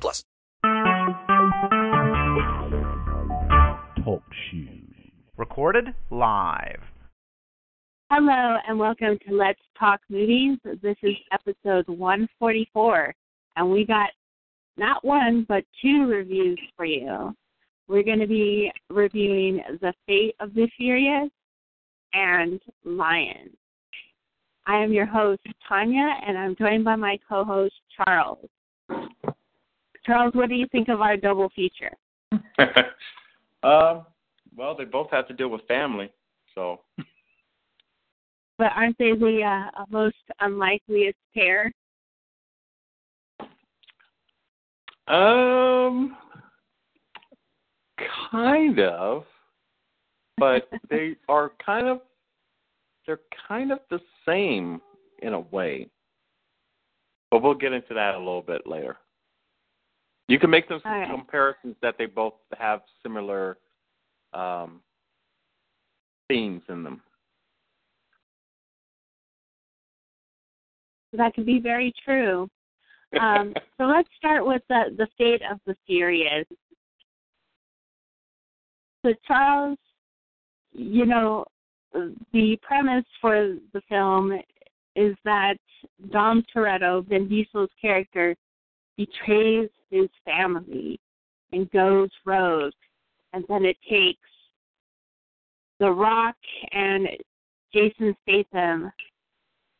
plus. Talk shoes. Recorded live. Hello and welcome to Let's Talk Movies. This is episode 144, and we got not one but two reviews for you. We're going to be reviewing The Fate of the Furious and Lion. I am your host, Tanya, and I'm joined by my co host, Charles. Charles, what do you think of our double feature? um, well, they both have to deal with family, so. But aren't they the uh, most unlikeliest pair? Um, kind of, but they are kind of they're kind of the same in a way. But we'll get into that a little bit later. You can make some right. comparisons that they both have similar um, themes in them. That could be very true. Um, so let's start with the the fate of the Furious. So Charles, you know, the premise for the film is that Dom Toretto, Vin Diesel's character, betrays his family and goes rogue, and then it takes The Rock and Jason Statham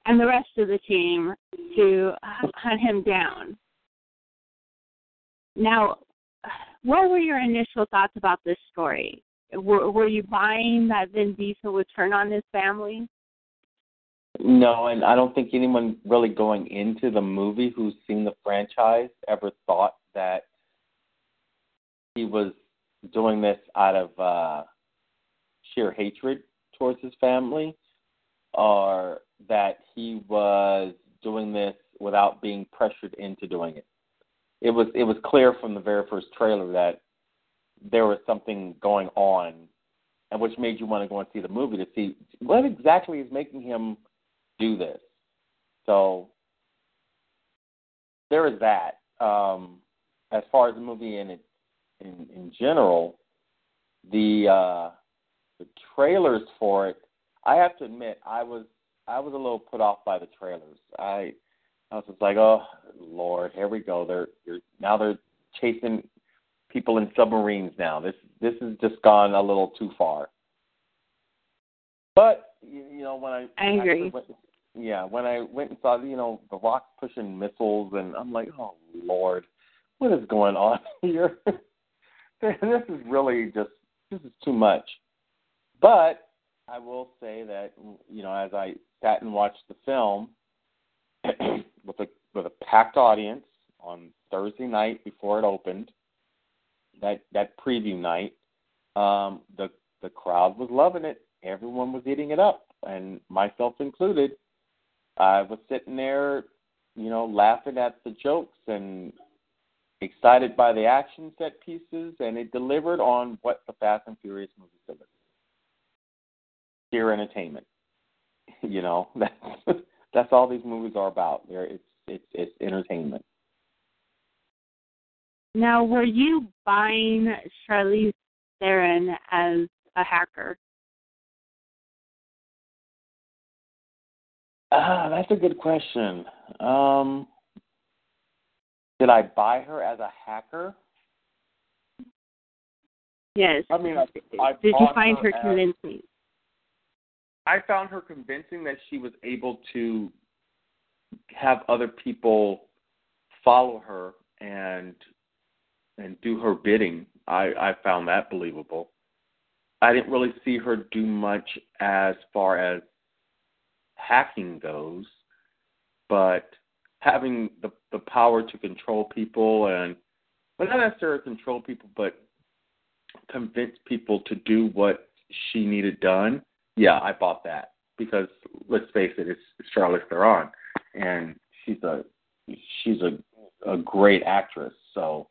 and the rest of the team to hunt him down. Now, what were your initial thoughts about this story? Were, were you buying that Vin Diesel would turn on his family? No, and I don't think anyone really going into the movie who's seen the franchise ever thought that he was doing this out of uh sheer hatred towards his family or that he was doing this without being pressured into doing it. It was it was clear from the very first trailer that there was something going on and which made you want to go and see the movie to see what exactly is making him do this. So there is that. Um, as far as the movie in it in, in general, the uh, the trailers for it, I have to admit, I was I was a little put off by the trailers. I I was just like, oh Lord, here we go. They're, they're now they're chasing people in submarines now. This this has just gone a little too far. But you, you know when I I agree. Yeah, when I went and saw you know the Rock pushing missiles, and I'm like, oh Lord, what is going on here? this is really just this is too much. But I will say that you know as I sat and watched the film with a with a packed audience on Thursday night before it opened, that that preview night, um, the the crowd was loving it. Everyone was eating it up, and myself included. I was sitting there, you know, laughing at the jokes and excited by the action set pieces, and it delivered on what the Fast and Furious movie delivered. Pure entertainment. You know, that's that's all these movies are about. There, it's it's it's entertainment. Now, were you buying Charlize Theron as a hacker? Ah, that's a good question. Um, did I buy her as a hacker? Yes. I mean, I, I Did you find her, as- convincing? I found her convincing that she was able to have other people follow her and and do her bidding. I I found that believable. I didn't really see her do much as far as hacking those, but having the the power to control people and well, not necessarily control people, but convince people to do what she needed done. Yeah, I bought that because let's face it, it's Charlize Theron, and she's a she's a a great actress. So,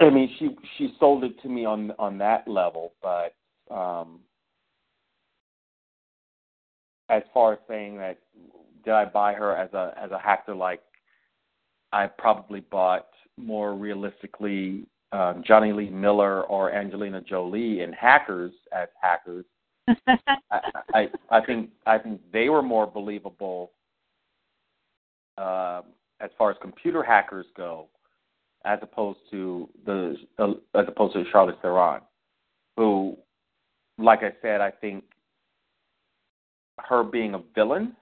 I mean, she she sold it to me on on that level, but um as far as saying that did I buy her as a as a hacker like I probably bought more realistically um, Jonny Lee Miller or Angelina Jolie in Hackers as hackers. I, I I think I think they were more believable uh, as far as computer hackers go, as opposed to the uh, as opposed to Charlize Theron, who, like I said, I think her being a villain,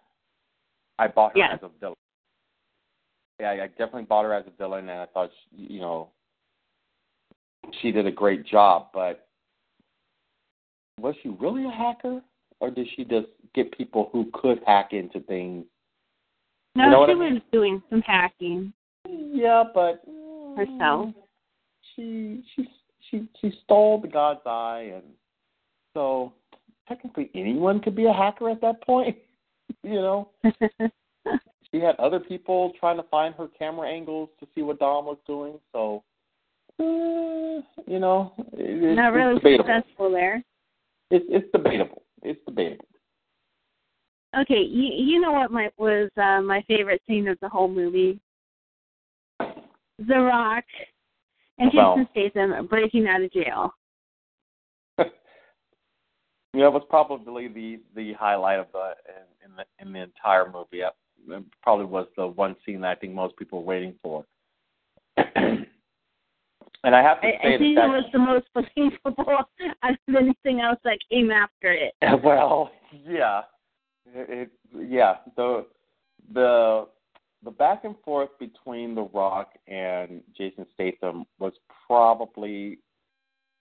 I bought her as a villain. Yeah, I definitely bought her as a villain, and I thought she, you know she did a great job. But was she really a hacker, or did she just get people who could hack into things? no, You know she I mean? was doing some hacking. Yeah, but mm, Herself. She she she she stole the God's eye, and so technically anyone could be a hacker at that point. you know, she had other people trying to find her camera angles to see what Dom was doing. So, uh, you know, it, it's, Not really debatable. successful there. It's it's debatable. It's debatable. Okay, you you know what my was uh, my favorite scene of the whole movie? The Rock and Well. Jason Statham breaking out of jail. You know, it was probably the the highlight of the in, in the in the entire movie. It probably was the one scene that I think most people were waiting for. and I have to say I think that, it was the most believable out of anything else that came after it. well, yeah, it, it yeah the the the back and forth between The Rock and Jason Statham was probably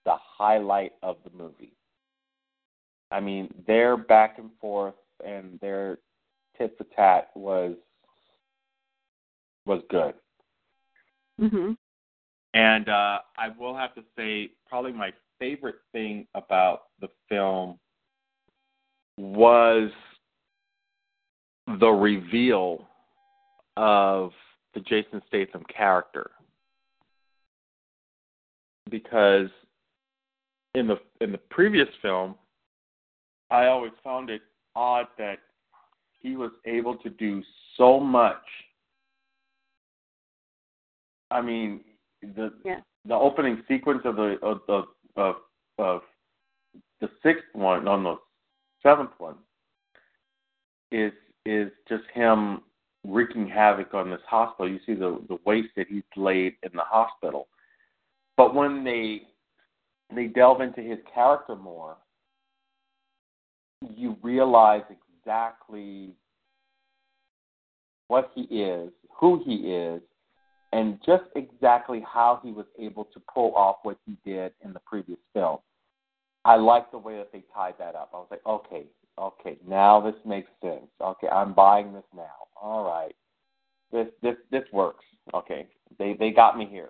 the highlight of the movie. I mean, their back and forth and their tit for tat was was good. hmm And uh, I will have to say, probably my favorite thing about the film was the reveal of the Jason Statham character. Because in the in the previous film, I always found it odd that he was able to do so much. I mean, the Yeah. the opening sequence of the of the of, of the sixth one, no, no, seventh one, is is just him wreaking havoc on this hospital. You see the the waste that he's laid in the hospital, but when they they delve into his character more, you realize exactly what he is, who he is, and just exactly how he was able to pull off what he did in the previous film. I like the way that they tied that up. I was like, okay, okay, now this makes sense. Okay, I'm buying this now. All right, this this this works. Okay, they they got me here.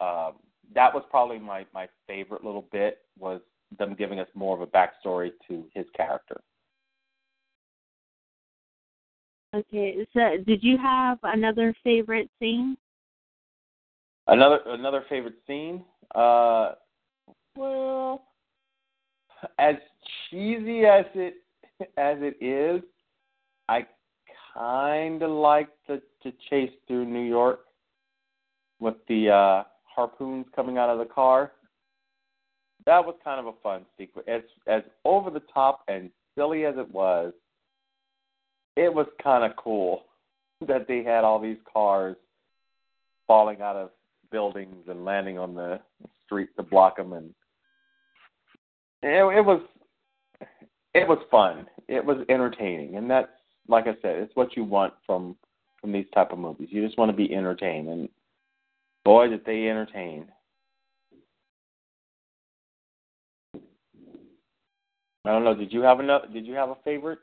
Um, that was probably my my favorite little bit was them giving us more of a backstory to his character. Okay, so did you have another favorite scene? Another another favorite scene. Uh, well, as cheesy as it as it is, I kind of like the the chase through New York with the uh, harpoons coming out of the car. That was kind of a fun sequence. As as over the top and silly as it was, it was kind of cool that they had all these cars falling out of buildings and landing on the street to block them, and it, it was it was fun. It was entertaining, and that's like I said, it's what you want from from these type of movies. You just want to be entertained, and boy, did they entertain. I don't know. Did you have another? Did you have a favorite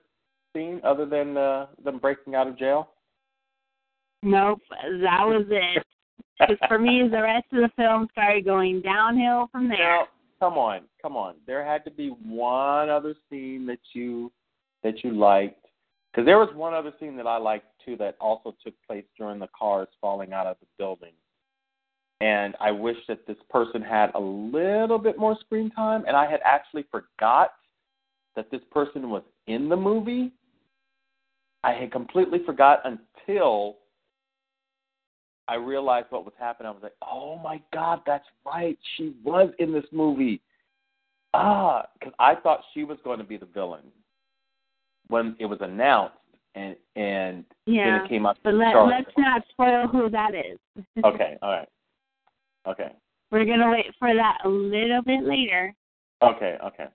scene other than uh, them breaking out of jail? Nope, that was it. Because for me, the rest of the film started going downhill from there. Now, come on, come on. There had to be one other scene that you that you liked, because there was one other scene that I liked too that also took place during the cars falling out of the building. And I wish that this person had a little bit more screen time, and I had actually forgot that this person was in the movie. I had completely forgot until I realized what was happening. I was like, "Oh my God, that's right. She was in this movie." Ah, because I thought she was going to be the villain when it was announced, and and Yeah, then it came out. but let, Charlotte. let's not spoil who that is. Okay, all right. Okay, We're gonna wait for that a little bit later. okay, okay.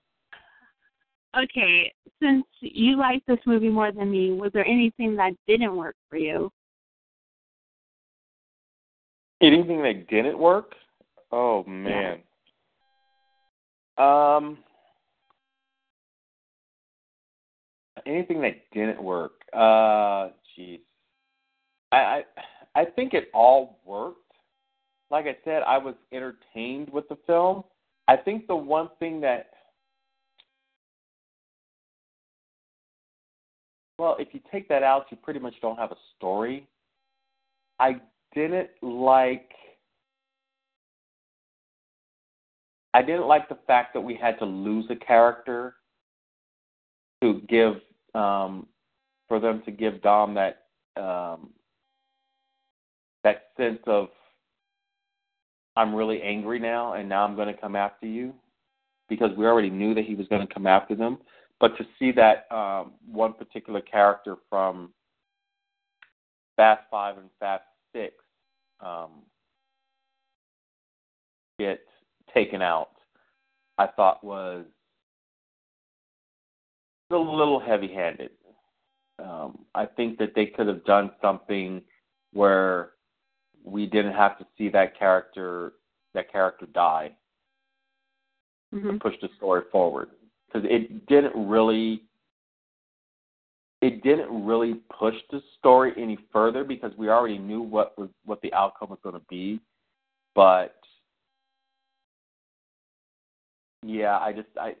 Okay, since you liked this movie more than me, was there anything that didn't work for you? Anything that didn't work? Oh man. Um. Anything that didn't work? Uh, jeez. I, I I think it all worked. Like I said, I was entertained with the film. I think the one thing that well, if you take that out, you pretty much don't have a story. I didn't like I didn't like the fact that we had to lose a character to give um for them to give Dom that um that sense of I'm really angry now and now I'm going to come after you because we already knew that he was going to come after them but to see that um one particular character from Fast 5 and Fast 6 um get taken out I thought was a little heavy-handed. Um, I think that they could have done something where we didn't have to see that character that character die hmm to push the story forward because it didn't really it didn't really push the story any further because we already knew what was what the outcome was going to be. But yeah i just i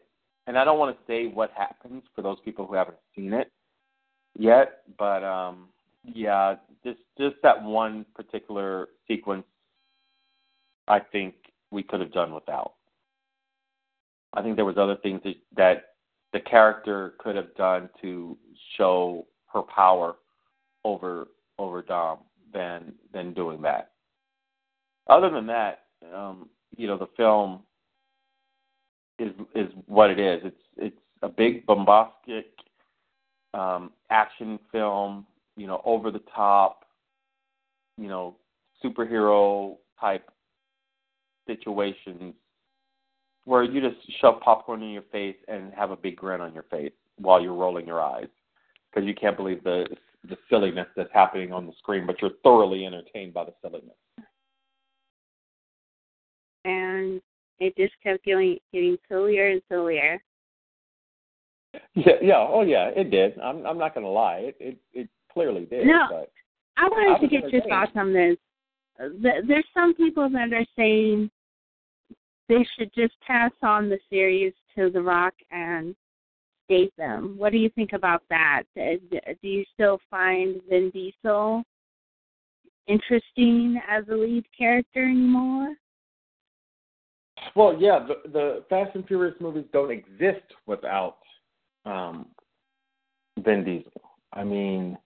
and i don't want to say what happens for those people who haven't seen it yet but um yeah just just that one particular sequence i think we could have done without i think there was other things that, that the character could have done to show her power over over dom than than doing that other than that um you know the film is is what it is. It's it's a big bombastic um, action film. You know, over the top. You know, superhero type situations where you just shove popcorn in your face and have a big grin on your face while you're rolling your eyes because you can't believe the the silliness that's happening on the screen, but you're thoroughly entertained by the silliness. And it just kept getting getting sillier and sillier. Yeah, yeah, oh yeah, it did. I'm I'm not gonna lie, it it, it clearly did. No. But I wanted I to get your thoughts on this. There's some people that are saying they should just pass on the series to The Rock and Statham. What do you think about that? Uh, Do you still find Vin Diesel interesting as a lead character anymore? Well, yeah, the the Fast and Furious movies don't exist without um, Vin Diesel. I mean,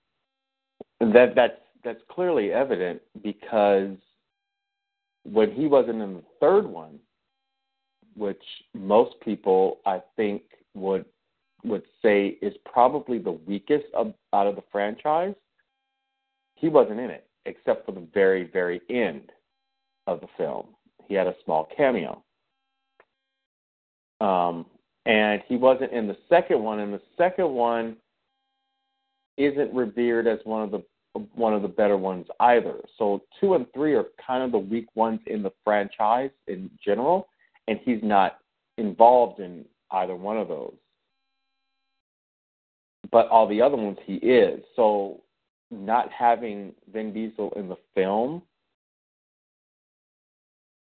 that that's that's clearly evident because when he wasn't in the third one, which most people I think would would say is probably the weakest of, out of the franchise, he wasn't in it except for the very very end of the film. He had a small cameo. Um, and he wasn't in the second one, and the second one isn't revered as one of the one of the better ones either. So two and three are kind of the weak ones in the franchise in general, and he's not involved in either one of those. But all the other ones he is. So not having Vin Diesel in the film,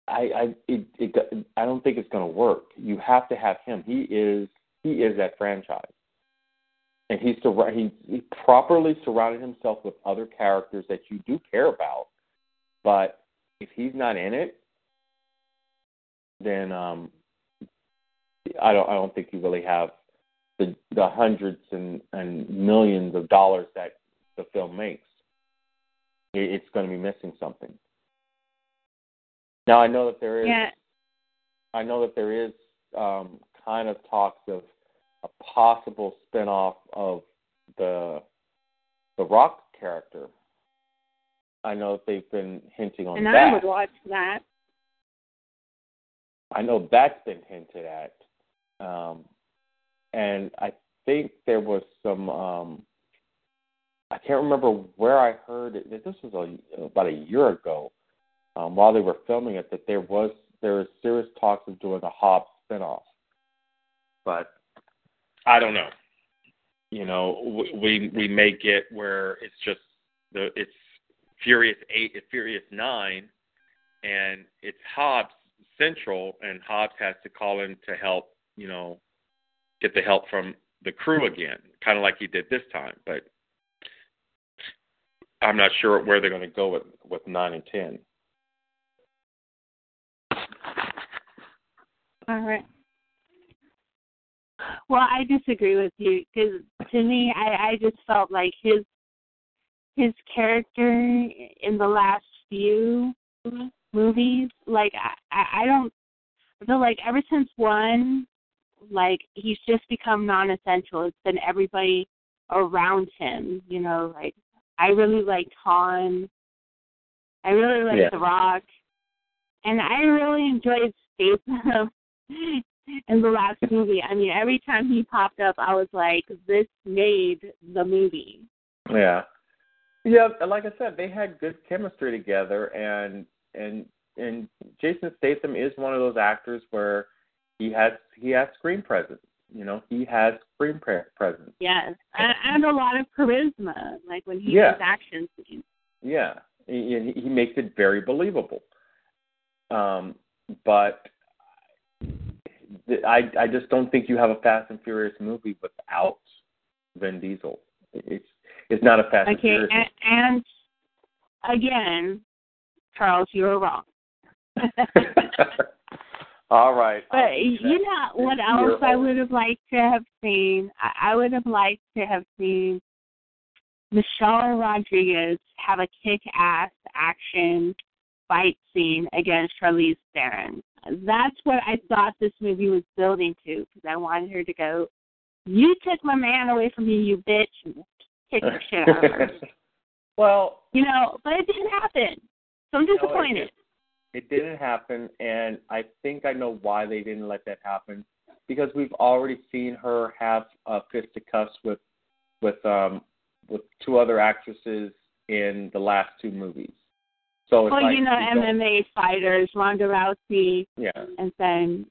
I I it, it I don't think it's going to work. You have to have him. He is he is that franchise, and he's sur- he, he properly surrounded himself with other characters that you do care about. But if he's not in it, then um, I don't I don't think you really have the the hundreds and and millions of dollars that the film makes. It, it's going to be missing something. Now I know that there is. Yeah. I know that there is um, kind of talks of a possible spinoff of the the Rock character. I know that they've been hinting on And that. And I would watch that. I know that's been hinted at, um, and I think there was some. Um, I can't remember where I heard it. This was a, about a year ago, um, while they were filming it, that there was there was serious talks of doing a Hobbs spinoff, but I don't know. You know, we we may get where it's just the it's Furious Eight, Furious Nine, and it's Hobbs Central, and Hobbs has to call in to help, you know, get the help from the crew again, kind of like he did this time. But I'm not sure where they're going to go with with nine and ten. All right. Well, I disagree with you because to me, I I just felt like his his character in the last few movies, like I I I don't I feel like ever since one, like he's just become non-essential. It's been everybody around him, you know. Like I really liked Han. I really liked Yeah. The Rock, and I really enjoyed Statham in the last movie. I mean, every time he popped up, I was like, "This made the movie." Yeah. Yeah, like I said, they had good chemistry together and and and Jason Statham is one of those actors where he has he has screen presence. You know, he has screen pre- presence. Yes, and, and a lot of charisma, like when he Yeah. does action scenes. Yeah, he, he he makes it very believable. Um, but I I just don't think you have a Fast and Furious movie without Vin Diesel. It's it's not a Fast and Okay, Furious. and, and again, Charles, you were wrong. All right. But you know what else I would have liked to have seen? I, I would have liked to have seen Michelle Rodriguez have a kick-ass action fight scene against Charlize Theron. That's what I thought this movie was building to because I wanted her to go, "You took my man away from me, you bitch!" and kick the shit out of her. well, You know, but it didn't happen. So I'm No, it disappointed. It didn't happen, and I think I know why they didn't let that happen. Because we've already seen her have a fisticuffs with with um with two other actresses in the last two movies. So well, like you know, MMA fighters, Ronda Rousey, Yeah. and then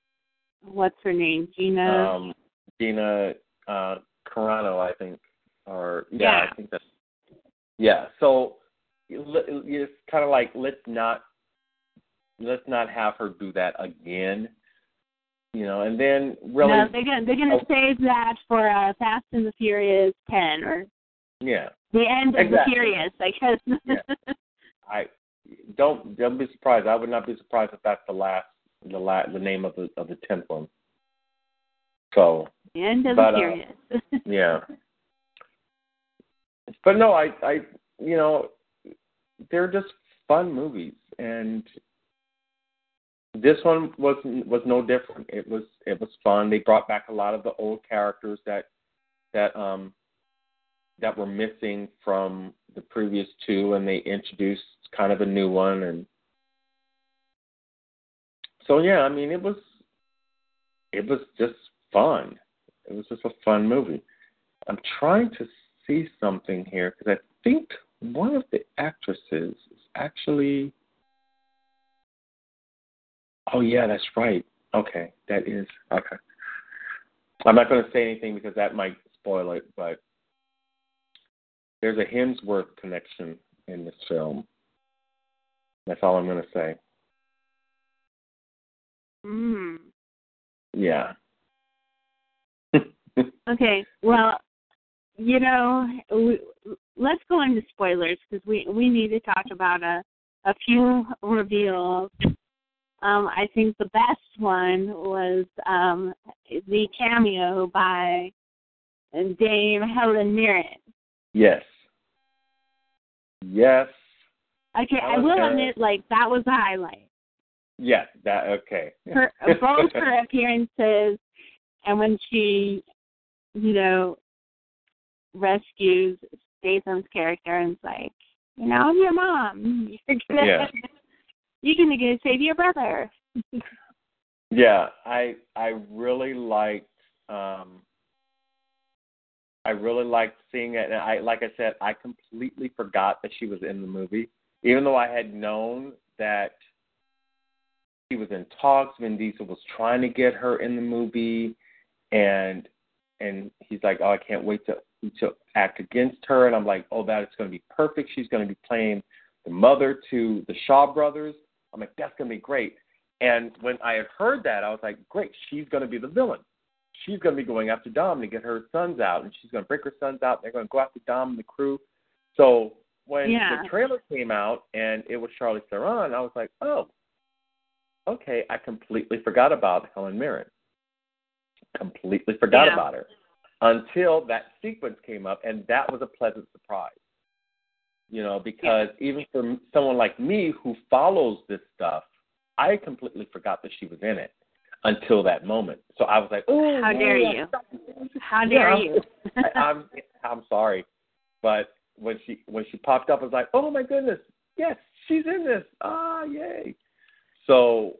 what's her name, Gina? Um Gina uh Carano, I think. Or yeah, Yeah. I think that's yeah. So it's kind of like let's not let's not have her do that again. You know, and then really no, they're gonna they're gonna Oh. save that for uh, Fast and the Furious ten or yeah. the end of Exactly. the Furious. I guess. Yeah. I don't don't be surprised. I would not be surprised if that's the last the la the name of the of the tenth one. So the end of But, the uh, Furious. yeah, but no, I I you know they're just fun movies, and this one was was no different. It was it was fun. They brought back a lot of the old characters that that um that were missing from the previous two, and they introduced kind of a new one, and so yeah, I mean it was it was just fun. It was just a fun movie. I'm trying to see something here because I think one of the actresses is actually. Oh yeah, that's right. Okay, that is okay. I'm not going to say anything because that might spoil it, but there's a Hemsworth connection in this film. That's all I'm going to say. Mm. Yeah. Okay. Well, you know, we, let's go into spoilers because we we need to talk about a a few reveals. Um, I think the best one was um, the cameo by Dame Helen Mirren. Yes. Yes. Okay, I will Mirren. admit, like that was a highlight. Yes. That okay. Her both her appearances, and when she, you know, rescues Statham's character and is like, you know, I'm your mom. You're gonna, Yeah. you're gonna go save your brother. Yeah, I I really liked um I really liked seeing it and I like I said, I completely forgot that she was in the movie. Even though I had known that she was in talks, Vin Diesel was trying to get her in the movie and and he's like, Oh, I can't wait to to act against her and I'm like, Oh, that is gonna be perfect. She's gonna be playing the mother to the Shaw brothers. I'm like, That's gonna be great. And when I had heard that, I was like, great, she's going to be the villain. She's going to be going after Dom to get her sons out, and she's going to break her sons out. They're going to go after Dom and the crew. So when Yeah. the trailer came out and it was Charlize Theron, I was like, oh, okay, I completely forgot about Helen Mirren. Completely forgot Yeah. about her until that sequence came up, and that was a pleasant surprise. You know, because even for someone like me who follows this stuff, I completely forgot that she was in it until that moment. So I was like, "Oh, How dare you? How dare Yeah. you? I, I'm I'm sorry, but when she when she popped up, I was like, "Oh my goodness, yes, she's in this! Ah, yay!" So,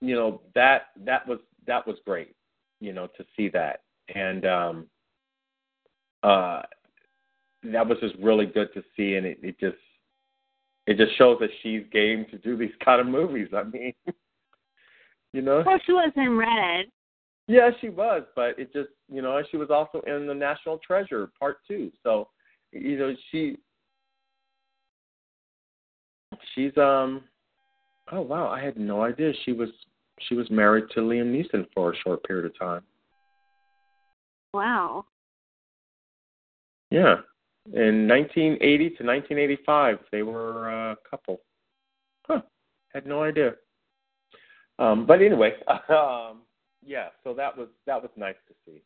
you know that that was that was great, you know, to see that, and um, uh, that was just really good to see, and it, it just it just shows that she's game to do these kind of movies. I mean, you know, well, she was in Red. yeah, she was, but it just you know she was also in the National Treasure Part Two, so you know she she's um oh wow I had no idea she was she was married to Liam Neeson for a short period of time. Wow. Yeah, in 1980 to 1985 they were a couple. Huh, had no idea. Um, but anyway, um, yeah, so that was that was nice to see.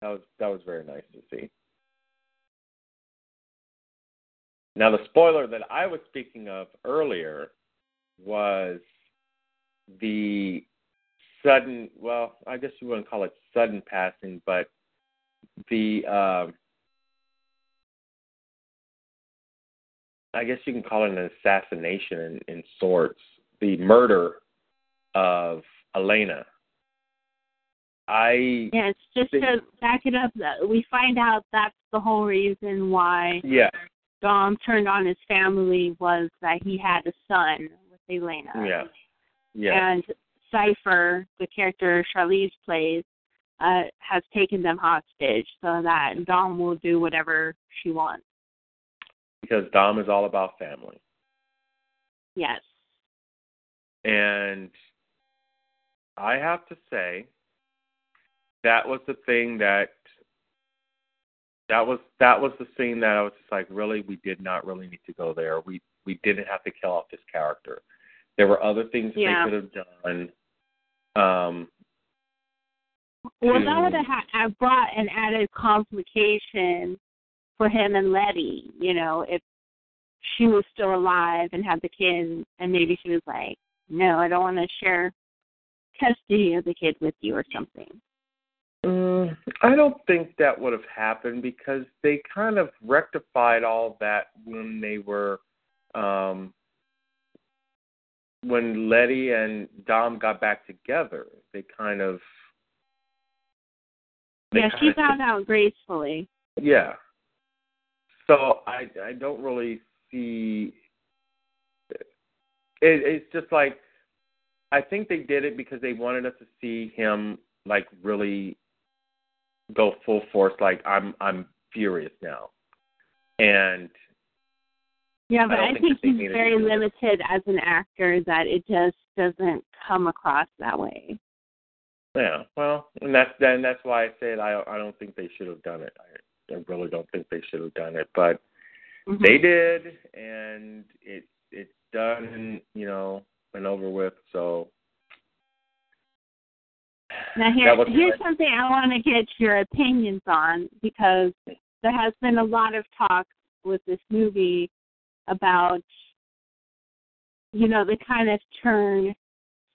That was that was very nice to see. Now the spoiler that I was speaking of earlier was the sudden well, I guess you wouldn't call it sudden passing, but the um I guess you can call it an assassination in, in sorts. The murder of Elena. I Yeah, it's just to back it up. That we find out that's the whole reason why yeah Dom turned on his family was that he had a son with Elena. yeah yeah And Cipher, the character Charlize plays, uh, has taken them hostage so that Dom will do whatever she wants. Because Dom is all about family. Yes. And I have to say that was the thing that that was that was the scene that I was just like, really, we did not really need to go there. We we didn't have to kill off this character. There were other things Yeah. they could have done. Um, Well, to- that would have ha- have brought an added complication for him and Letty. You know, if she was still alive and had the kid, and maybe she was like, "No, I don't want to share custody of the kid with you" or something. Mm, I don't think that would have happened because they kind of rectified all that when they were um when Letty and Dom got back together. They kind of they yeah, she kinda- found out gracefully. Yeah. So I I don't really see it, it's just like I think they did it because they wanted us to see him like really go full force like I'm I'm furious now. And Yeah, but don't I, think think he's very do it. limited as an actor that it just doesn't come across that way. yeah, well, and that's then that's why I said I I don't think they should have done it. I, I really don't think they should have done it, but Mhm. they did, and it it's done, and you know, and over with. So Now here, here's something I want to get your opinions on because there has been a lot of talk with this movie about, you know, they kind of turn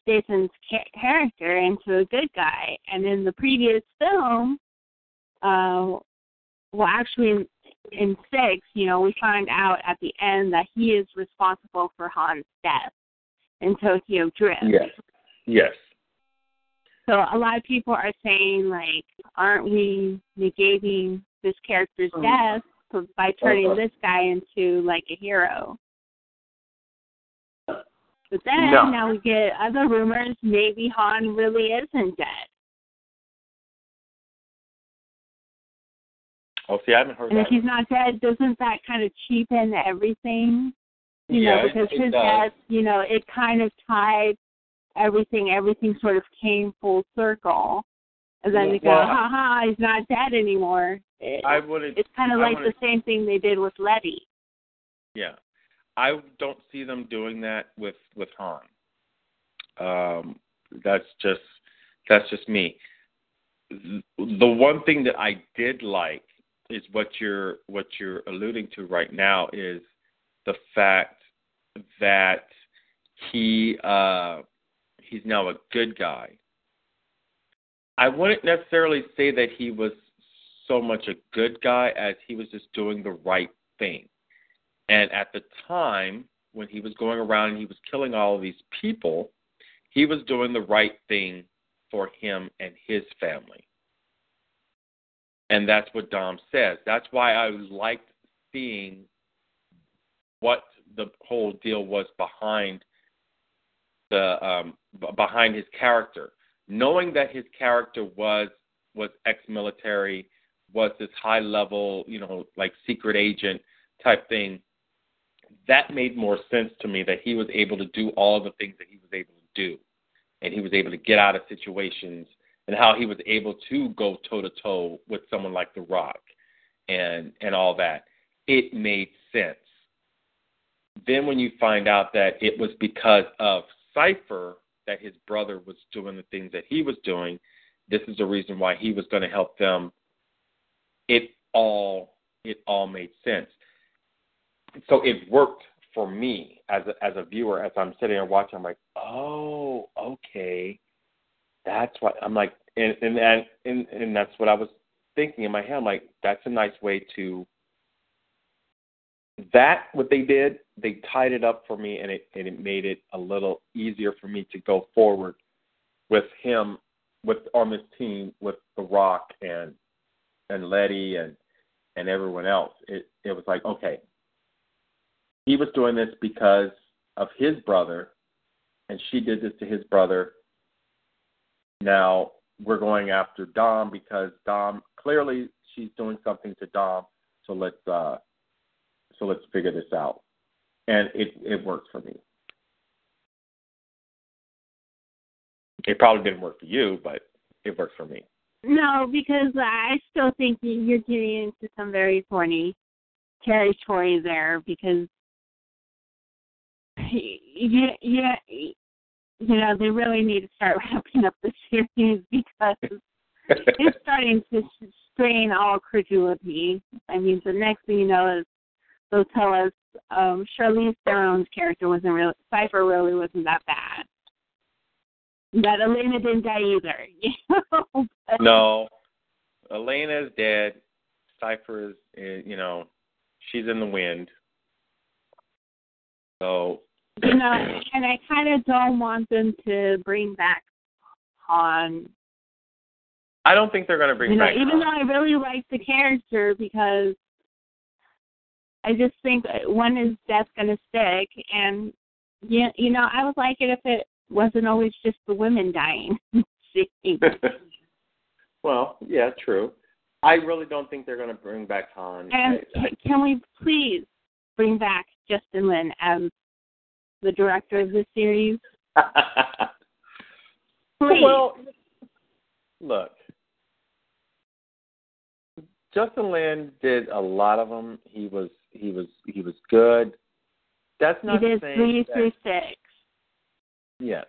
Statham's character into a good guy, and in the previous film, uh, well, actually in, in six, you know, we find out at the end that he is responsible for Han's death in Tokyo Drift. yes, yes, So a lot of people are saying like, aren't we negating this character's Mhm. death by turning Uh-huh. this guy into like a hero? But then No. now we get other rumors maybe Han really isn't dead. Oh, see, I haven't heard And if he's not dead, doesn't that kind of cheapen everything? You Yeah, know, because it his does. death, you know, it kind of tied everything. Everything sort of came full circle. And then Yeah, you go, well, ha ha, he's not dead anymore. It, I wouldn't. it's kind of I like the same thing they did with Letty. Yeah, I don't see them doing that with with Han. Um, that's just that's just me. The one thing that I did like is what you're what you're alluding to right now is the fact that he uh, he's now a good guy. I wouldn't necessarily say that he was so much a good guy as he was just doing the right thing. And at the time, when he was going around and he was killing all of these people, he was doing the right thing for him and his family. And that's what Dom says. That's why I liked seeing what the whole deal was behind the um, b- behind his character, knowing that his character was was ex-military, was this high level, you know, like secret agent type thing. That made more sense to me that he was able to do all the things that he was able to do, and he was able to get out of situations, and how he was able to go toe to toe with someone like The Rock, and and all that. It made sense. Then when you find out that it was because of Cipher that his brother was doing the things that he was doing, this is the reason why he was going to help them. It all it all made sense. So it worked for me as a, as a viewer as I'm sitting there watching. I'm like, oh, okay, that's what I'm like, and and and and, that's what I was thinking in my head. I'm like, that's a nice way to that what they did they tied it up for me and it and it made it a little easier for me to go forward with him with on this team with the rock and and letty and and everyone else it it was like okay he was doing this because of his brother and she did this to his brother now we're going after dom because dom clearly she's doing something to dom so let's uh so let's figure this out. And it it works for me. It probably didn't work for you, but it works for me. No, because I still think you- you're getting into some very thorny territory there because you, you, you know, they really need to start wrapping up the series because it's starting to strain all credulity. I mean, the next thing you know is they'll tell us um, Charlize Theron's character wasn't really, Cipher really wasn't that bad. That Elena didn't die either. You know? But- no, Elena is dead. Cipher is, is, you know, she's in the wind. So you know, and I kind of don't want them to bring back Han. I don't think they're going to bring You know, back. even though I really like the character because I just think one is death going to stick, and you, you know, I would like it if it wasn't always just the women dying. Well, yeah, true. I really don't think they're going to bring back Han. And I, I, can we please bring back Justin Lin as the director of this series? Please. well, look, Justin Lin did a lot of them. He was he was he was good. That's not he did saying three that- through six. Yes.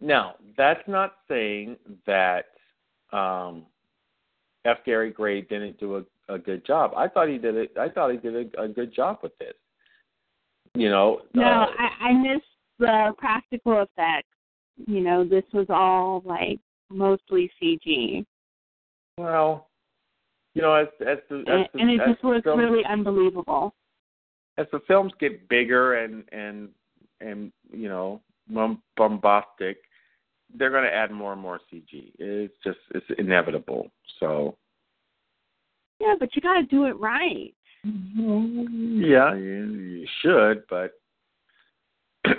Now, that's not saying that um, F. Gary Gray didn't do a, a good job. I thought he did it. I thought he did a, a good job with this. You know. No, uh, I, I missed the practical effects. You know, this was all like mostly CG, well, you know, as as the as and, the, and it just was films, really unbelievable. as the films get bigger and and and you know bom- bombastic, they're going to add more and more CG. It's just it's inevitable. So. Yeah, but you got to do it right. Mm-hmm. Yeah, you, you should, but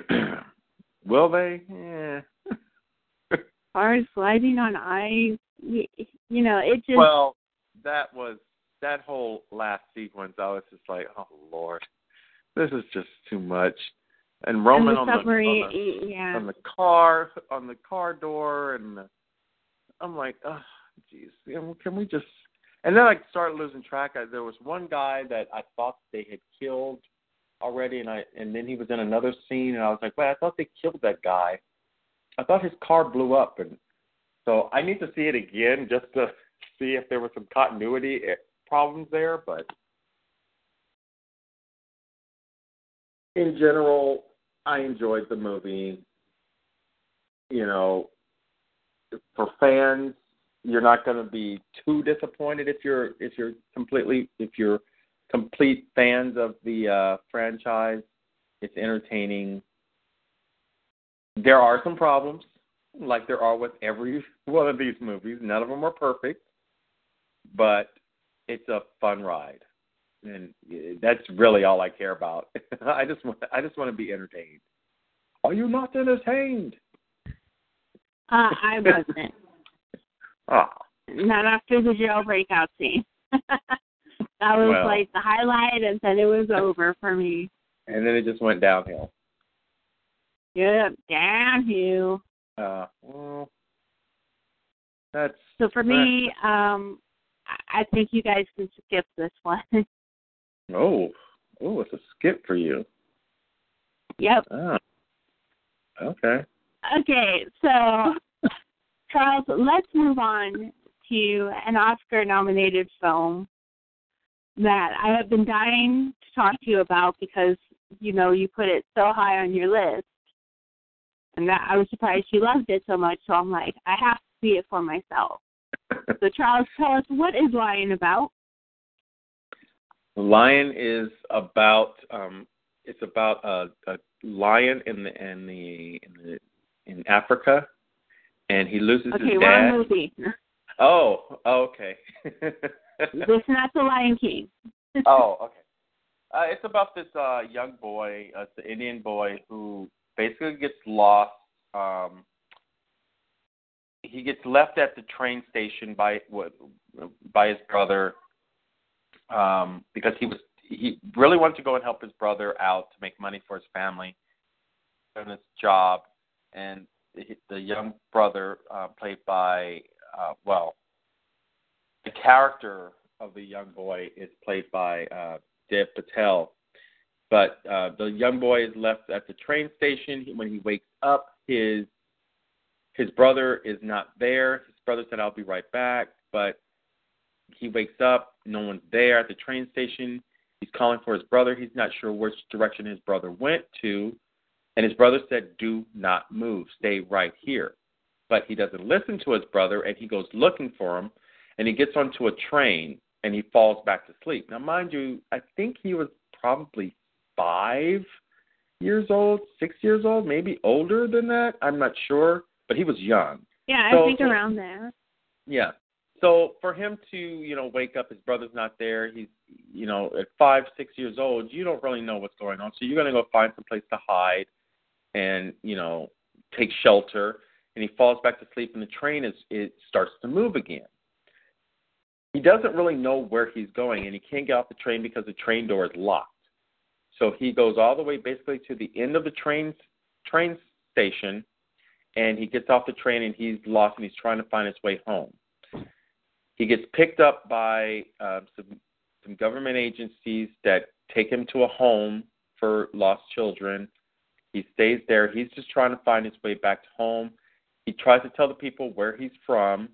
will they? Yeah. As sliding on ice, you, you know, it just Well, that was that whole last sequence. I was just like, oh lord, this is just too much. And and Roman the on the, on the yeah. on the car on the car door, and I'm like, oh, jeez, can we just? And then I started losing track. I, there was one guy that I thought they had killed already, and I and then he was in another scene, and I was like, wait, I thought they killed that guy. I thought his car blew up, and so I need to see it again just to see if there was some continuity eh, problems there. But in general, I enjoyed the movie. You know, for fans, you're not going to be too disappointed if you're if you're completely if you're complete fans of the uh, franchise. It's entertaining. There are some problems, like there are with every one of these movies. None of them are perfect, but it's a fun ride, and that's really all I care about. I just want I just want to be entertained. Are you not entertained? Uh, I wasn't. Oh, Not after the jailbreak out scene. that was Well. like the highlight, and then it was over for me. and then it just went downhill. Yep, downhill. Uh, well, that's So for me, um, I I think you guys can skip this one. oh, oh, it's a skip for you. yep. Ah, okay. Okay, so Charles, let's move on to an Oscar-nominated film that I have been dying to talk to you about because you know you put it so high on your list, and that I was surprised you loved it so much. So I'm like, I have to see it for myself. So Charles, tell us what is Lion about? Lion is about um, it's about a, a lion in the in the in the in Africa, and he loses Okay, his wrong dad. movie. Oh, okay. This is not the Lion King. oh, okay. Uh, it's about this uh, young boy, uh, it's an Indian boy who basically gets lost. Um, he gets left at the train station by what by his brother um, because he was he really wanted to go and help his brother out to make money for his family and his job, and the, young brother, uh, played by uh, well, the character of the young boy is played by uh, Dev Patel. But uh, the young boy is left at the train station. When he wakes up, his his brother is not there. His brother said, "I'll be right back," but he wakes up. No one's there at the train station. He's calling for his brother. He's not sure which direction his brother went to, and his brother said, "Do not move. Stay right here." But he doesn't listen to his brother, and he goes looking for him. And he gets onto a train, and he falls back to sleep. Now, mind you, I think he was probably five years old, six years old, maybe older than that. I'm not sure, but he was young. Yeah, I So- think around there. Yeah. So for him to, you know, wake up, his brother's not there. He's, you know, at five, six years old, you don't really know what's going on. So you're going to go find some place to hide, and you know, take shelter. And he falls back to sleep, and the train is it starts to move again. he doesn't really know where he's going, and he can't get off the train because the train door is locked. So he goes all the way basically to the end of the train train station, and he gets off the train and he's lost and he's trying to find his way home. He gets picked up by uh, some some government agencies that take him to a home for lost children. He stays there. He's just trying to find his way back to home. He tries to tell the people where he's from,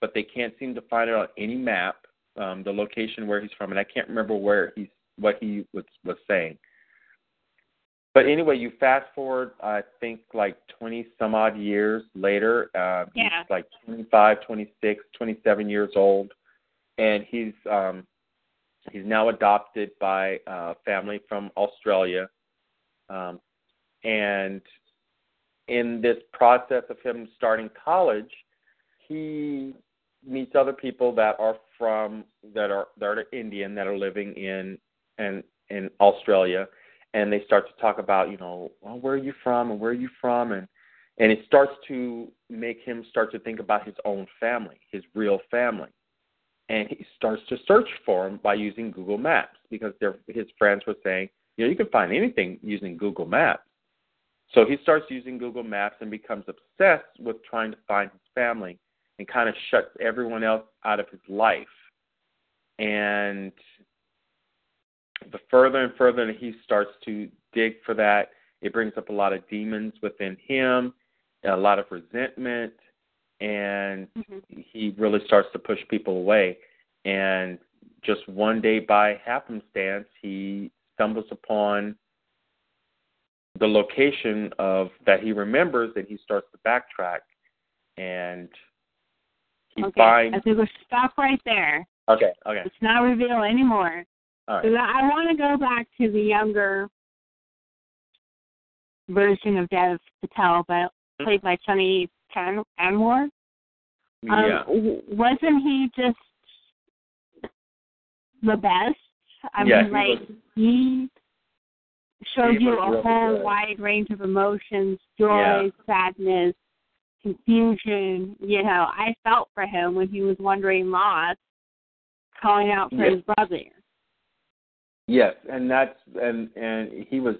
but they can't seem to find it on any map, um, the location where he's from, and I can't remember where he's what he was was saying. But anyway, you fast forward, I think like 20 some odd years later. Uh, Yeah. He's like 25, 26, 27 years old, and he's um, he's now adopted by a family from Australia. Um, and in this process of him starting college, he meets other people that are from that are that are Indian that are living in in in Australia, and they start to talk about you know well, where are you from and where are you from? And and it starts to make him start to think about his own family, his real family, and he starts to search for him by using Google Maps because their his friends were saying you know you can find anything using Google Maps. So he starts using Google Maps and becomes obsessed with trying to find his family and kind of shuts everyone else out of his life. And the further and further he starts to dig for that, it brings up a lot of demons within him, a lot of resentment, and Mhm. he really starts to push people away. And just one day by happenstance, he stumbles upon the location of that he remembers that he starts to backtrack and he okay. finds I think we'll stop right there. okay okay Let's not reveal anymore. all right I, want to go back to the younger version of Dev Patel, but played by Sunny Tan- Anwar. Um, yeah wasn't he just the best? I Yeah, mean, he like was- he showed you a whole good. wide range of emotions, joy, Yeah. sadness, confusion. You know, I felt for him when he was wandering lost, calling out for Yeah. his brother. Yes, and that's and and he was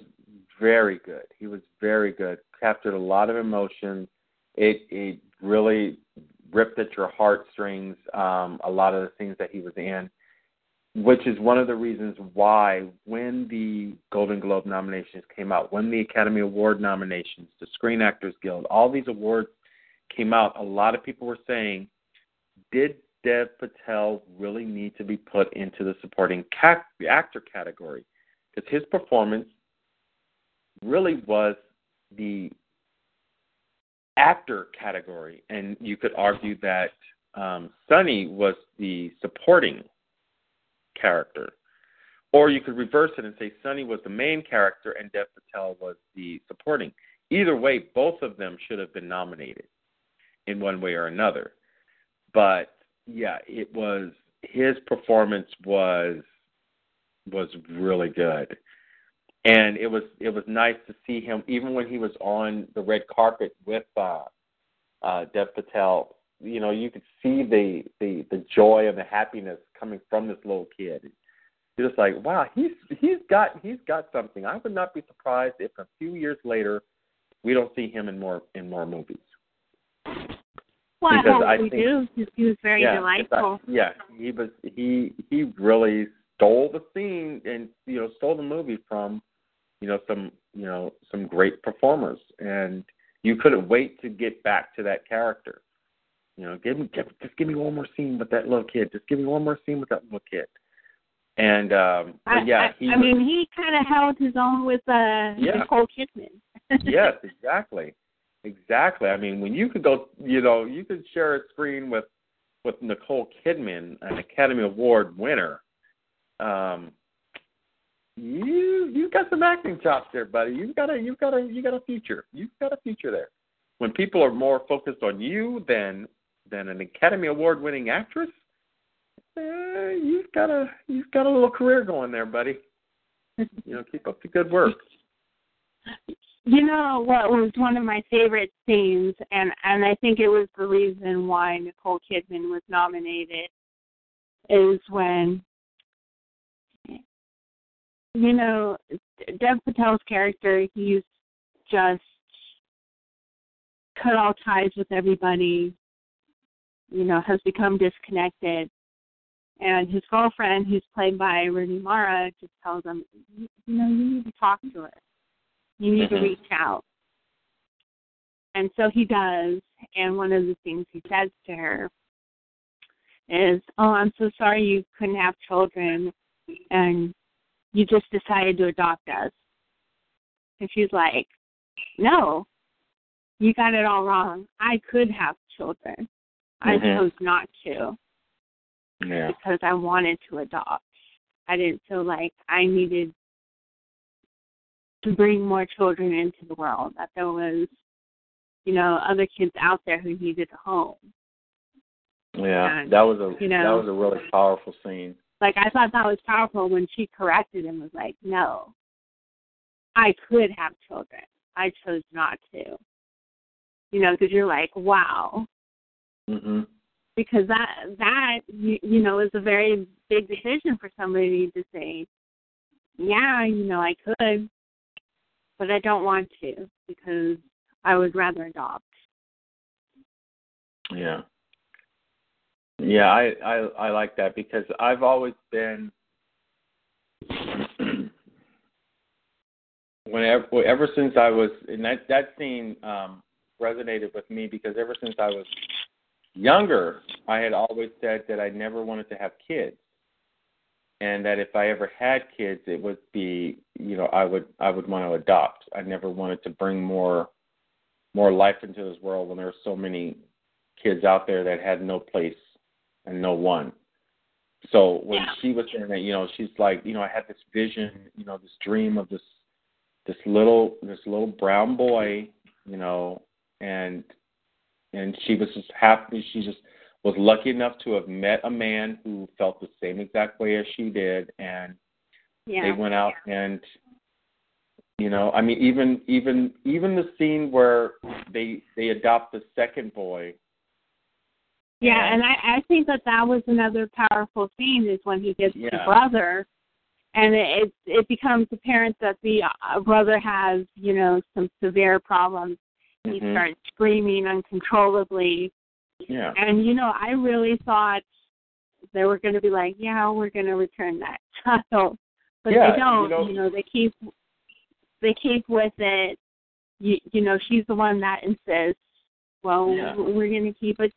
very good. He was very good. Captured a lot of emotions. It it really ripped at your heartstrings. Um, a lot of the things that he was in, which is one of the reasons why when the Golden Globe nominations came out, when the Academy Award nominations, the Screen Actors Guild, all these awards came out, a lot of people were saying, did Dev Patel really need to be put into the supporting ca- actor category? Because his performance really was the actor category, and you could argue that um, Sunny was the supporting character. Or you could reverse it and say Sunny was the main character and Dev Patel was the supporting. Either way, both of them should have been nominated in one way or another. But yeah, it was his performance was was really good. And it was it was nice to see him even when he was on the red carpet with uh uh Dev Patel, you know, you could see the the the joy and the happiness coming from this little kid. You're just like, wow, he's he's got he's got something. I would not be surprised if a few years later we don't see him in more in more movies. Well, I Because hope I we think- do. Because he was very yeah, delightful. it's- yeah, he was he he really stole the scene and you know stole the movie from you know some you know some great performers and you couldn't wait to get back to that character. You know, give me give, just give me one more scene with that little kid. Just give me one more scene with that little kid. And um I, yeah, I, he I was, mean, he kind of held his own with uh, Yeah. Nicole Kidman. yes, exactly. Exactly. I mean, when you could go, you know, you could share a screen with with Nicole Kidman, an Academy Award winner. Um, you you got some acting chops there, buddy. You've got a you've got a you got a future. You've got a future there. When people are more focused on you than than an Academy Award winning actress, eh, you've got a you've got a little career going there, buddy. You know, keep up the good work. You know what was one of my favorite scenes, and and I think it was the reason why Nicole Kidman was nominated. is when you know Dev Patel's character he's just cut all ties with everybody you know has become disconnected and his girlfriend who's played by Rooney Mara just tells him you know you need to talk to her you need Mhm. to reach out and so he does and one of the things he says to her is, "Oh, I'm so sorry you couldn't have children, and you just decided to adopt us." And she's like, "No, you got it all wrong. I could have children. I Mhm. chose not to Yeah. because I wanted to adopt. I didn't feel like I needed to bring more children into the world. That there was, you know, other kids out there who needed a home." Yeah. And, That was a you know- that was a really powerful scene. like I thought that was powerful when she corrected him and was like, No. I could have children. I chose not to. You know, because you're like, wow. Mhm. Because that that you, you know is a very big decision for somebody to say, yeah, you know, I could, but I don't want to because I would rather adopt. Yeah. Yeah, I, I I like that because I've always been whenever ever since I was and that that scene um resonated with me because ever since I was younger, I had always said that I never wanted to have kids. And that if I ever had kids, it would be, you know, I would I would want to adopt. I never wanted to bring more more life into this world when there were so many kids out there that had no place and no one. So when Yeah. she was saying that, you know, she's like, you know, I had this vision, you know, this dream of this this little this little brown boy, you know, and and she was just happy she just was lucky enough to have met a man who felt the same exact way as she did and Yeah. they went out and you know i mean even even even the scene where they they adopt the second boy Yeah, and I, I think that that was another powerful scene is when he gets the brother, and it it becomes apparent that the uh, brother has you know some severe problems. He Mhm. starts screaming uncontrollably, yeah and you know I really thought they were going to be like, yeah, we're going to return that child, but Yeah, they don't. you know- they keep they keep with it. You you know she's the one that insists. Well, Yeah. we're going to keep a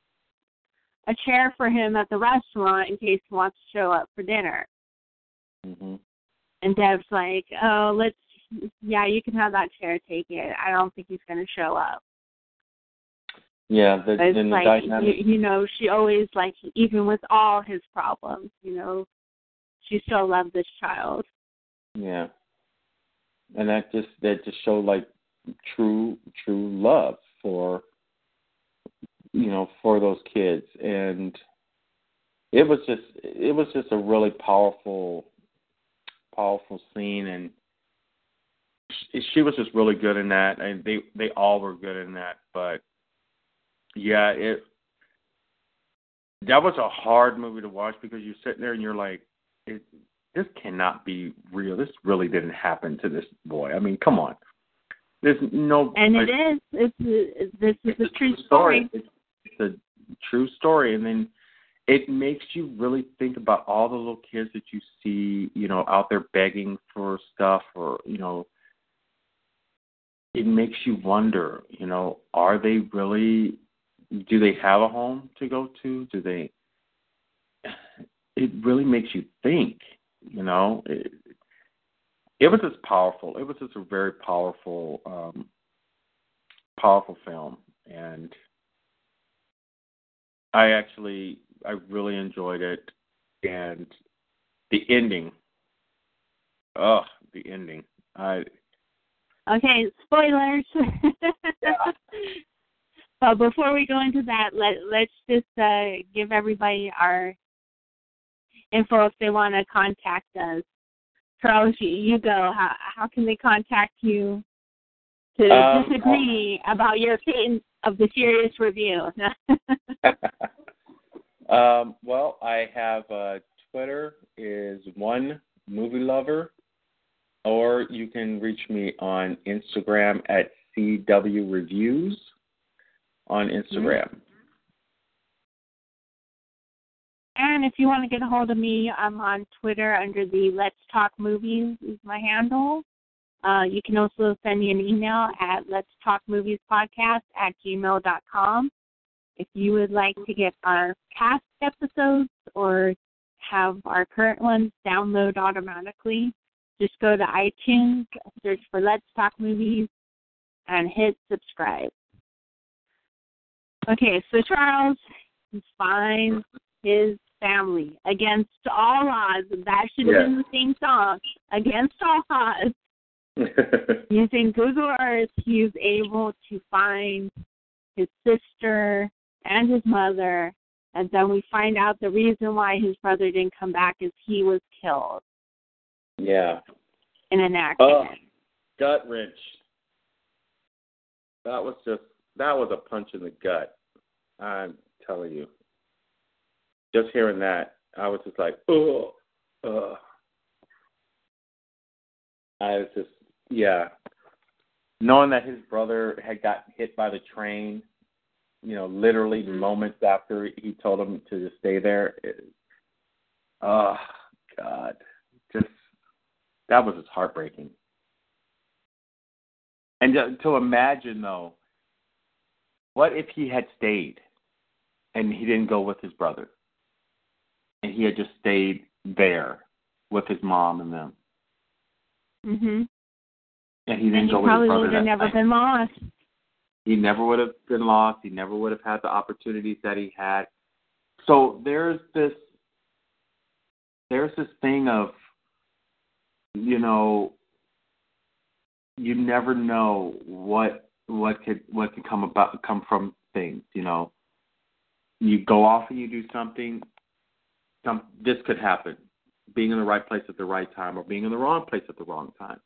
a chair for him at the restaurant in case he wants to show up for dinner. Mm-hmm. And Deb's like, oh, let's, yeah, you can have that chair, take it. I don't think he's going to show up. yeah the, it's then the like, dynamic you, you know, she always, like, even with all his problems, you know, she still loved this child. yeah and that just that just showed like true true love for you know for those kids and it was just it was just a really powerful powerful scene and she, she was just really good in that and they they all were good in that but yeah it that was a hard movie to watch because you're sitting there and you're like it, this cannot be real. This really didn't happen to this boy. I mean come on. There's no And it is, it's, this is it's a true story. It's, it's a true story, and then it makes you really think about all the little kids that you see, you know, out there begging for stuff, or you know, it makes you wonder, you know, are they really? Do they have a home to go to? Do they? It really makes you think, you know. It, it was just powerful. It was just a very powerful, um, powerful film, and I actually I really enjoyed it, and the ending. Oh, the ending! I Okay, spoilers. but before we go into that, let let's just uh, give everybody our info if they want to contact us. Charles, you, you go. How how can they contact you to Um, disagree about your opinion of the serious review? Um, well, I have uh, Twitter is one movie lover, or you can reach me on Instagram at CW Reviews on Instagram. And if you want to get a hold of me, I'm on Twitter under the Let's Talk Movies is my handle. Uh, you can also send me an email at Let's Talk Movies Podcast at gmail.com. If you would like to get our past episodes or have our current ones download automatically, just go to iTunes, search for Let's Talk Movies, and hit subscribe. Okay, so Charles finds his family against all odds. That should have Yeah. been the same song. Against all odds, using Google Earth, he was able to find his sister and his mother. And then we find out the reason why his brother didn't come back is he was killed yeah. in an accident. Oh, Gut wrench. That was just that was a punch in the gut. I'm telling you. Just hearing that, I was just like, oh, uh. I was just, yeah. Knowing that his brother had got hit by the train, you know, literally Mhm. moments after he told him to just stay there. It, oh God, that was just heartbreaking. And to, to imagine though, what if he had stayed and he didn't go with his brother, and he had just stayed there with his mom and them, Mhm. and he And didn't he go with his probably brother? would have never night? been lost. he never would have been lost. He never would have had the opportunities that he had. So there's this there's this thing of you know you never know what what could what could come about come from things, you know. You go off and you do something some this could happen. Being in the right place at the right time or being in the wrong place at the wrong time.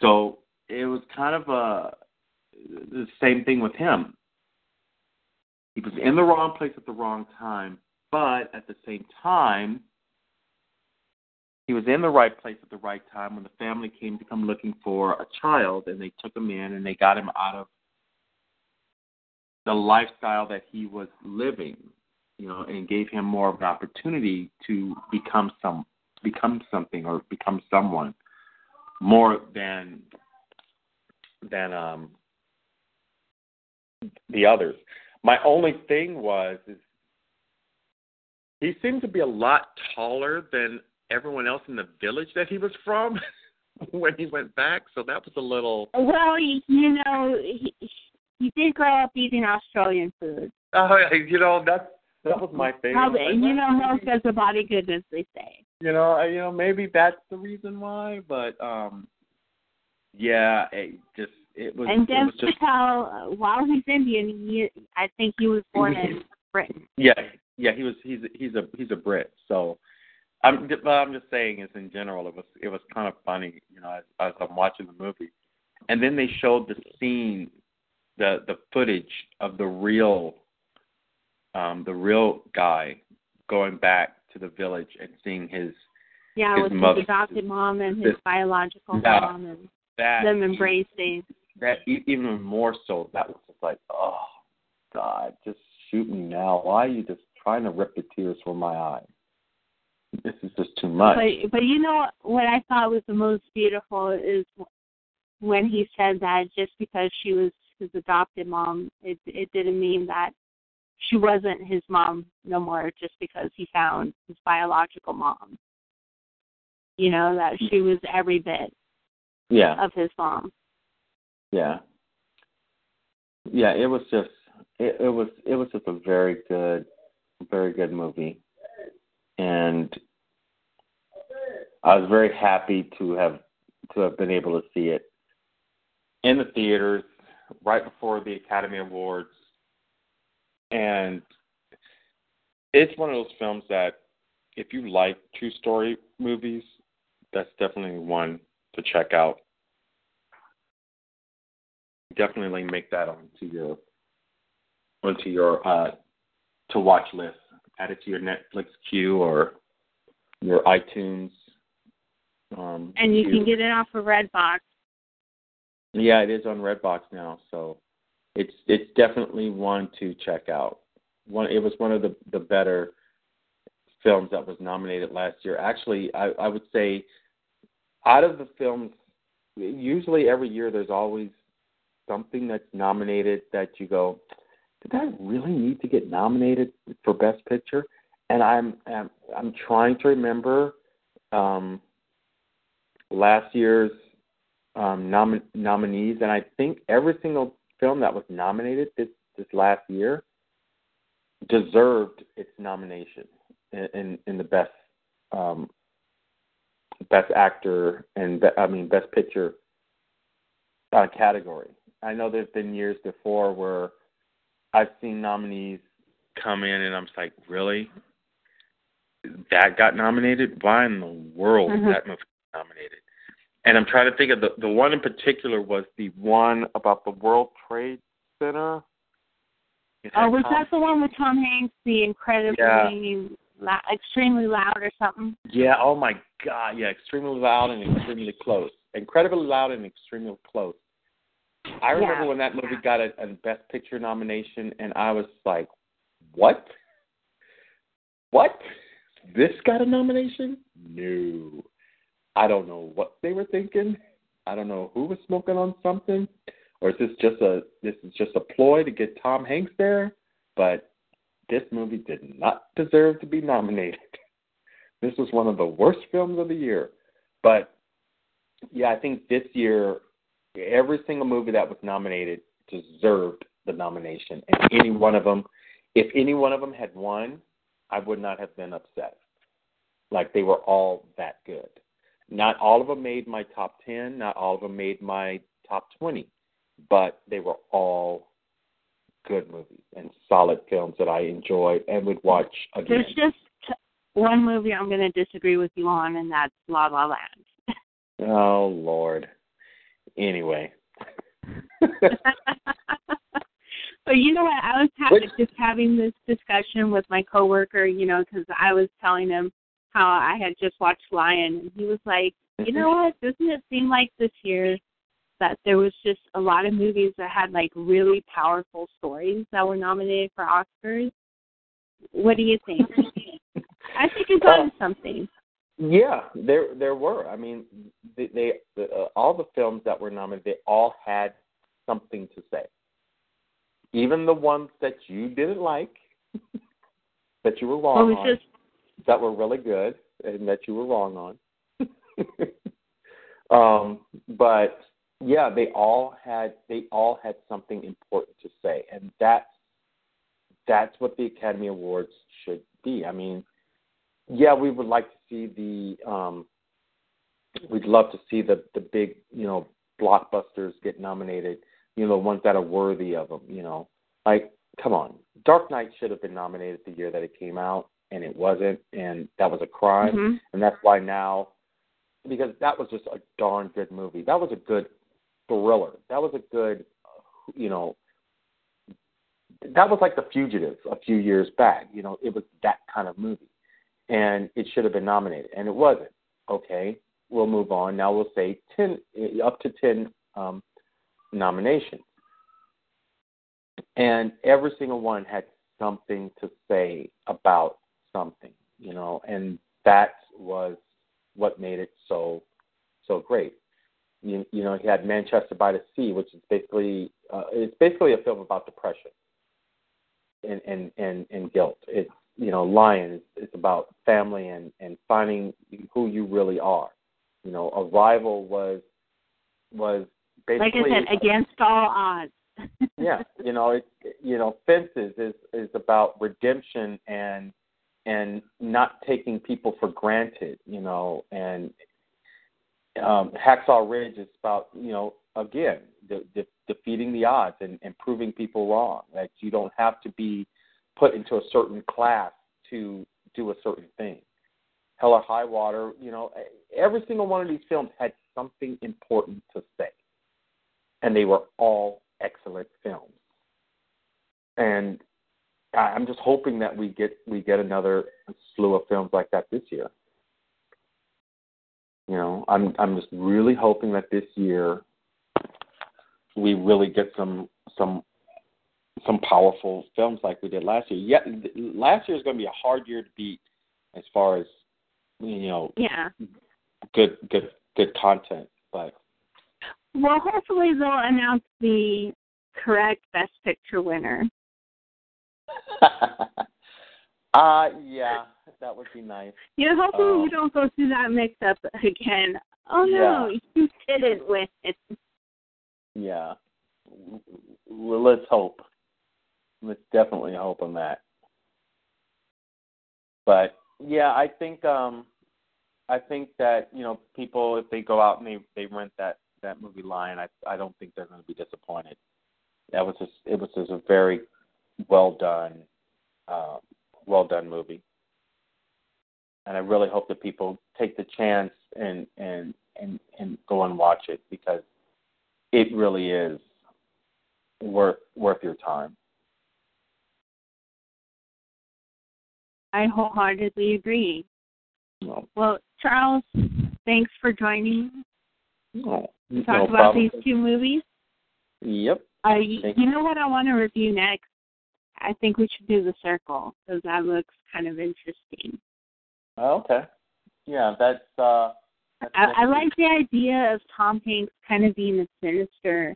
So it was kind of a the same thing with him. He was in the wrong place at the wrong time, but at the same time, he was in the right place at the right time when the family came to come looking for a child, and they took him in and they got him out of the lifestyle that he was living, you know, and gave him more of an opportunity to become some, become something or become someone more than than um the others. My only thing was is he seemed to be a lot taller than everyone else in the village that he was from when he went back, so that was a little Well, you you know, he, he did grow up eating Australian food. oh you know, that's that was my thing. Probably, I was and like, you know, health does a body good, as they say. you know, you know, maybe that's the reason why, but um yeah, it just it was And Dev just Patel, uh, while he's Indian, he I think he was born in Britain. Yeah, yeah, he was. He's he's a he's a Brit. So, I'm ju- well, I'm just saying, is in general, it was it was kind of funny, you know, as, as I'm watching the movie, and then they showed the scene, the the footage of the real, um, the real guy going back to the village and seeing his Yeah, His with mother- his adopted mom and his this- biological Yeah. mom and that them embracing. that even more so. That was just like, oh God, just shoot me now. Why are you just trying to rip the tears from my eyes? This is just too much. But but you know what I thought was the most beautiful is when he said that just because she was his adopted mom, it it didn't mean that she wasn't his mom no more just because he found his biological mom. You know, that she was every bit yeah. of his mom. Yeah. Yeah, it was just it, it was it was just a very good very good movie. And I was very happy to have to have been able to see it in the theaters right before the Academy Awards. And it's one of those films that if you like true story movies, that's definitely one to check out definitely make that onto your onto your uh to watch list add it to your Netflix queue or your iTunes. Um, And you queue. can get it off of Redbox. Yeah, it is on Redbox now, so it's it's definitely one to check out. One, it was one of the the better films that was nominated last year. Actually, I I would say out of the films, usually every year there's always something that's nominated that you go, did that really need to get nominated for Best Picture? And I'm I'm, I'm trying to remember um, last year's um, nom- nominees, and I think every single film that was nominated this this last year deserved its nomination in in, in the best um, best actor and be, I mean best picture uh, category. I know there's been years before where I've seen nominees come in, and I'm just like, really? That got nominated? Why in the world Mhm. is that movie nominated? And I'm trying to think of the the one in particular was the one about the World Trade Center. Oh, was Tom- that the one with Tom Hanks, the incredibly lou- extremely loud or something? Yeah. Oh my God. Yeah. Extremely loud and extremely close. Incredibly loud and extremely close. I remember Yeah. when that movie got a, a Best Picture nomination, and I was like, "What? What? This got a nomination? No. I don't know what they were thinking. I don't know who was smoking on something, or is this just a this is just a ploy to get Tom Hanks there? But this movie did not deserve to be nominated. This was one of the worst films of the year. But yeah, I think this year every single movie that was nominated deserved the nomination. And any one of them, if any one of them had won, I would not have been upset. Like they were all that good. Not all of them made my top 10, not all of them made my top 20, but they were all good movies and solid films that I enjoyed and would watch again. There's just one movie I'm going to disagree with you on, and that's La La Land. Oh Lord. Anyway. but you know what? I was ha- just having this discussion with my coworker, you know, because I was telling him how I had just watched Lion, and he was like, "You know what? Doesn't it seem like this year that there was just a lot of movies that had like really powerful stories that were nominated for Oscars?" What do you think? I think it's on something. Yeah, there there were. I mean, they, they uh, all the films that were nominated, they all had something to say. Even the ones that you didn't like, that you were Well, wrong it was on, just that were really good, and that you were wrong on. um, but yeah, they all had they all had something important to say, and that's that's what the Academy Awards should be. I mean, yeah, we would like to see the um we'd love to see the the big, you know, blockbusters get nominated, you know, ones that are worthy of them, you know. Like come on. Dark Knight should have been nominated the year that it came out and it wasn't and that was a crime Mhm. and that's why now because that was just a darn good movie. That was a good thriller. That was a good you know that was like The Fugitive a few years back. You know, it was that kind of movie and it should have been nominated, and it wasn't. Okay, we'll move on. Now we'll say ten, up to ten um, nominations, and every single one had something to say about something, you know, and that was what made it so so great. You, you know, he had Manchester by the Sea, which is basically uh, it's basically a film about depression and and and, and guilt. It's you know, Lion is it's about family and and finding who you really are. You know, Arrival was was basically like I said, against all odds. yeah, you know, it you know, Fences is is about redemption and and not taking people for granted, you know, and um Hacksaw Ridge is about, you know, again, de- de- defeating the odds and, and proving people wrong. That you don't have to be put into a certain class to do a certain thing. Hell or High Water, you know, every single one of these films had something important to say. And they were all excellent films. And I'm just hoping that we get we get another slew of films like that this year. You know, I'm I'm just really hoping that this year we really get some some some powerful films like we did last year. Yeah, last year is going to be a hard year to beat as far as you know. Yeah. Good, good, good content, but. Well, hopefully they'll announce the correct Best Picture winner. uh yeah, that would be nice. Yeah, hopefully Um, we don't go through that mix up again. Oh no, you didn't win. Yeah. Well, let's hope. Let's definitely hope on that. But yeah, I think um I think that, you know, people if they go out and they they rent that that movie Lion, I I don't think they're going to be disappointed. That was just it was just a very well done uh well done movie. And I really hope that people take the chance and and and and go and watch it because it really is worth worth your time. I wholeheartedly agree. No, Well, Charles, thanks for joining no, to talk no about problem. these two movies. Yep. Uh, Thank you know what I want to review next? I think we should do The Circle because that looks kind of interesting. Oh, okay. Yeah, that's uh. That's I, I like the idea of Tom Hanks kind of being a sinister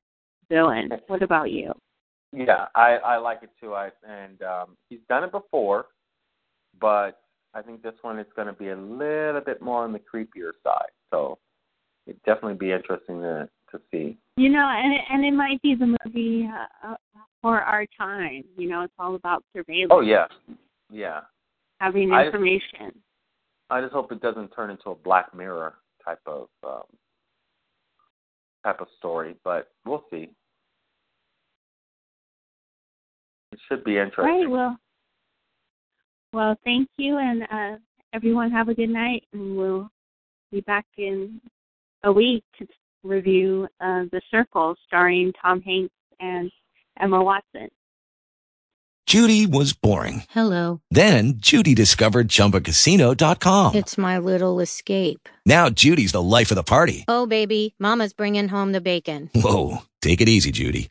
villain. What about you? Yeah, I I like it too. I and um he's done it before, but I think this one is going to be a little bit more on the creepier side. So it'd definitely be interesting to to see. You know, and it, and it might be the movie uh, uh, for our time. You know, it's all about surveillance, Oh yeah, yeah. having I- information. I just hope it doesn't turn into a Black Mirror type of um, type of story, but we'll see. It should be interesting. Right. Well, well, thank you, and uh, everyone have a good night, and we'll be back in a week to review of The Circle, starring Tom Hanks and Emma Watson. Judy was boring. Hello. Then Judy discovered ChumbaCasino.com. It's my little escape. Now Judy's the life of the party. Oh, baby, Mama's bringing home the bacon. Whoa, take it easy, Judy.